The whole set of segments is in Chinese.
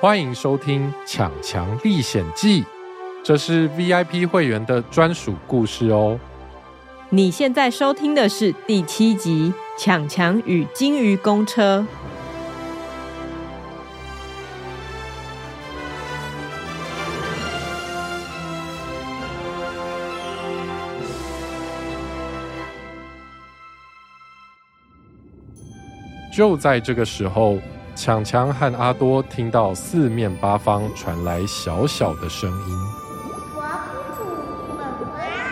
欢迎收听《抢强历险记》，这是 VIP 会员的专属故事哦。你现在收听的是第七集《抢强与金鱼公车》。就在这个时候。强强和阿多听到四面八方传来小小的声音：“我姑姑们回来，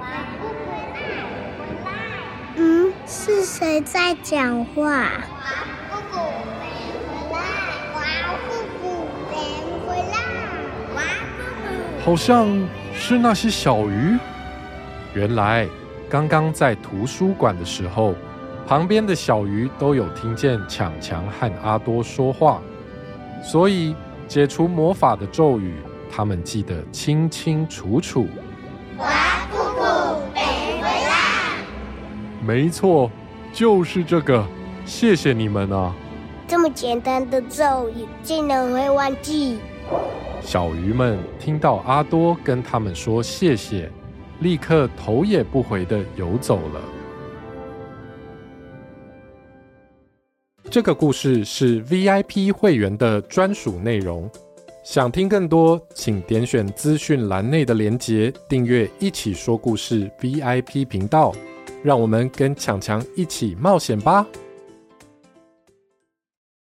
我姑姑们回来。”嗯，是谁在讲话？好像是那些小鱼。原来刚刚在图书馆的时候。旁边的小鱼都有听见强强和阿多说话，所以解除魔法的咒语，他们记得清清楚楚。哇姑姑没回来。没错，就是这个。谢谢你们啊！这么简单的咒语，竟然会忘记？小鱼们听到阿多跟他们说谢谢，立刻头也不回的游走了。这个故事是 VIP 会员的专属内容。想听更多，请点选资讯栏内的连结，订阅“一起说故事 ”VIP 频道。让我们跟强强一起冒险吧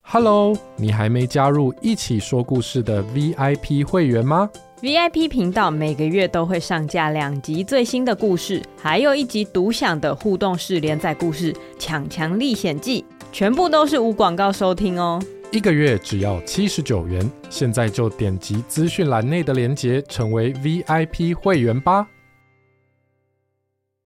！Hello，你还没加入“一起说故事”的 VIP 会员吗？VIP 频道每个月都会上架两集最新的故事，还有一集独享的互动式连载故事《强强历险记》。全部都是无广告收听哦，一个月只要七十九元，现在就点击资讯栏内的链接，成为 VIP 会员吧。